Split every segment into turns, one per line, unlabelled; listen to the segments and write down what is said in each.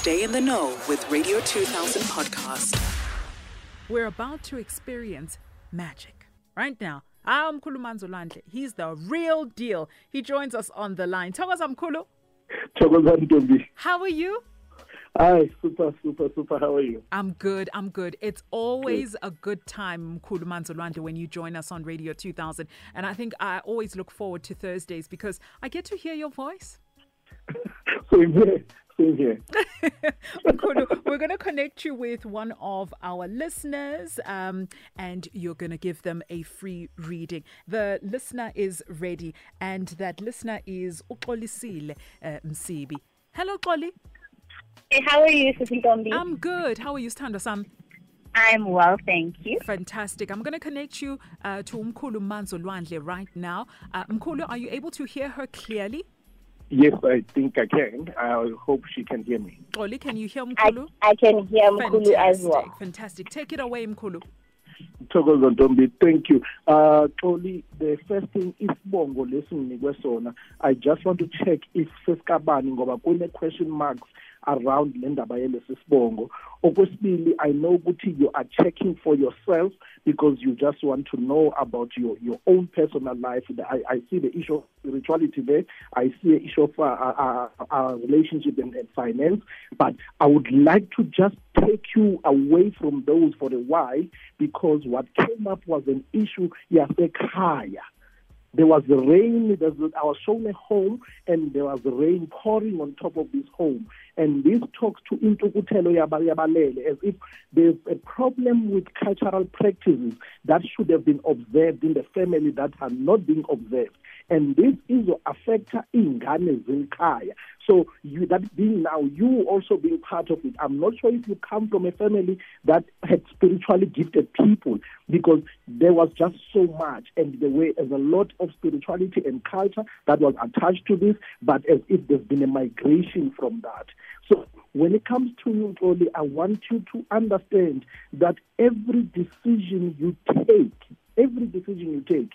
Stay in the know with Radio 2000 podcast.
We're about to experience magic right now. I'm Mkhulu Manzolwandle. He's the real deal. He joins us on the line. Thokoza Mkhulu,
Thokozani Ntombi.
how are you?
Hi, super, super, super. How are you?
I'm good. I'm good. It's always a good time, Mkhulu Manzolwandle, when you join us on Radio 2000. And I think I always look forward to Thursdays because I get to hear your voice.
Same here. Here.
Mkhulu, we're going to connect you with one of our listeners um, and you're going to give them a free reading. The listener is ready, and that listener is Uxolisile uh, Msibi. Hello, Xoli.
Hey, how are you, Sisi
I'm good. How are you, Stando Sam?
I'm well, thank you.
Fantastic. I'm going to connect you uh, to Mkhulu Manzolwandle right now. Uh, Mkhulu, are you able to hear her clearly?
Yes, I think I can. I hope she can hear me.
Xoli, can you hear
I,
Mkhulu?
I can hear Mkhulu as well.
Fantastic. Take it away, Mkhulu.
Thokozani Ntombi, thank you. Uh, Xoli, the first thing isibongo lesinginikwe sona. I just want to check if sesikabani ngoba kune question marks around le ndaba sibongo. Okwesibili, I know ukuthi you are checking for yourself because you just want to know about your your own personal life. I, I see the issue of spirituality there. I see the issue of uh, uh, uh, relationship and, and finance. But I would like to just take you away from those for a while because what came up was an issue yasekhaya. There was the rain. I was shown a home, and there was rain pouring on top of this home. And this talks to intukutelo yaba- yabalele as if there's a problem with cultural practices that should have been observed in the family that are not being observed. And this is affect ingane zilkhaya. So you that being now you also being part of it. I'm not sure if you come from a family that had spiritually gifted people because there was just so much and the way there's a lot of spirituality and culture that was attached to this, but as if there's been a migration from that. So when it comes to you, Xoli, I want you to understand that every decision you take, every decision you take,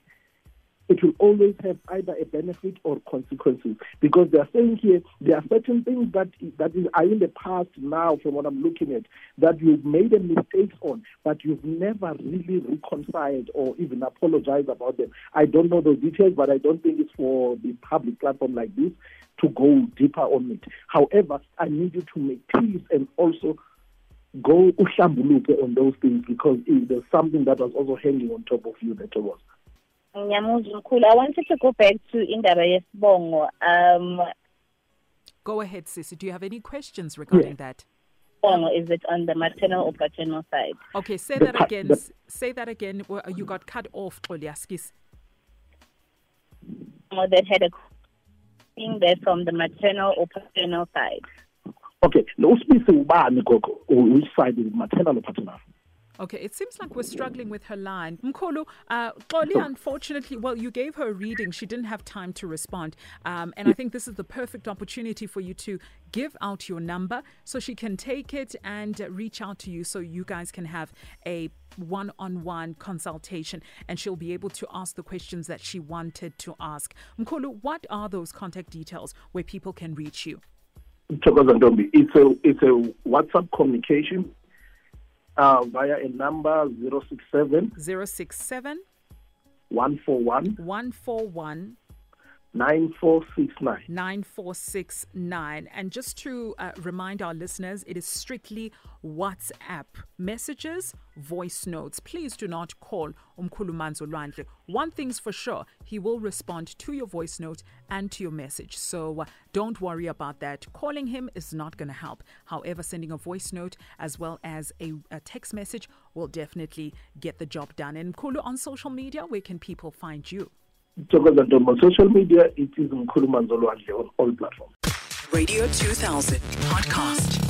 it will always have either a benefit or consequences because they are saying here there are certain things that that is, are in the past now from what I'm looking at that you've made a mistake on but you've never really reconciled or even apologized about them. I don't know those details but I don't think it's for the public platform like this to go deeper on it. However, I need you to make peace and also go uhlambuluke on those things because there's something that was also hanging on top of you that was.
Ngiyamuzwa Mkhulu. I wanted to go back to indaba yesibongo. Um,
Go ahead, Sissy. Do you have any questions regarding that?
Bongo, is it on the maternal or paternal side?
Okay, say that again. Say that again. You got cut off, Xoliaskis.
Or that had a thing there from the maternal or paternal side?
Okay, usibise ubani gogo which side is maternal or paternal?
Okay, it seems like we're struggling with her line. Mkhulu, uh, Xoli, unfortunately, well, you gave her a reading. She didn't have time to respond. Um, and I think this is the perfect opportunity for you to give out your number so she can take it and uh, reach out to you so you guys can have a one on one consultation and she'll be able to ask the questions that she wanted to ask. Mkhulu, what are those contact details where people can reach you?
It's a it's a WhatsApp communication uh, via a number 067
067
141
141
9469.
9469. And just to uh, remind our listeners, it is strictly WhatsApp messages, voice notes. Please do not call Umkhulu Manzolwandle. One thing's for sure, he will respond to your voice note and to your message. So uh, don't worry about that. Calling him is not going to help. However, sending a voice note as well as a, a text message will definitely get the job done. And Mkhulu, on social media, where can people find you?
Thokozani Ntombi, on social media, it is Mkhulu Manzolwandle on all platforms.
Radio 2000 podcast.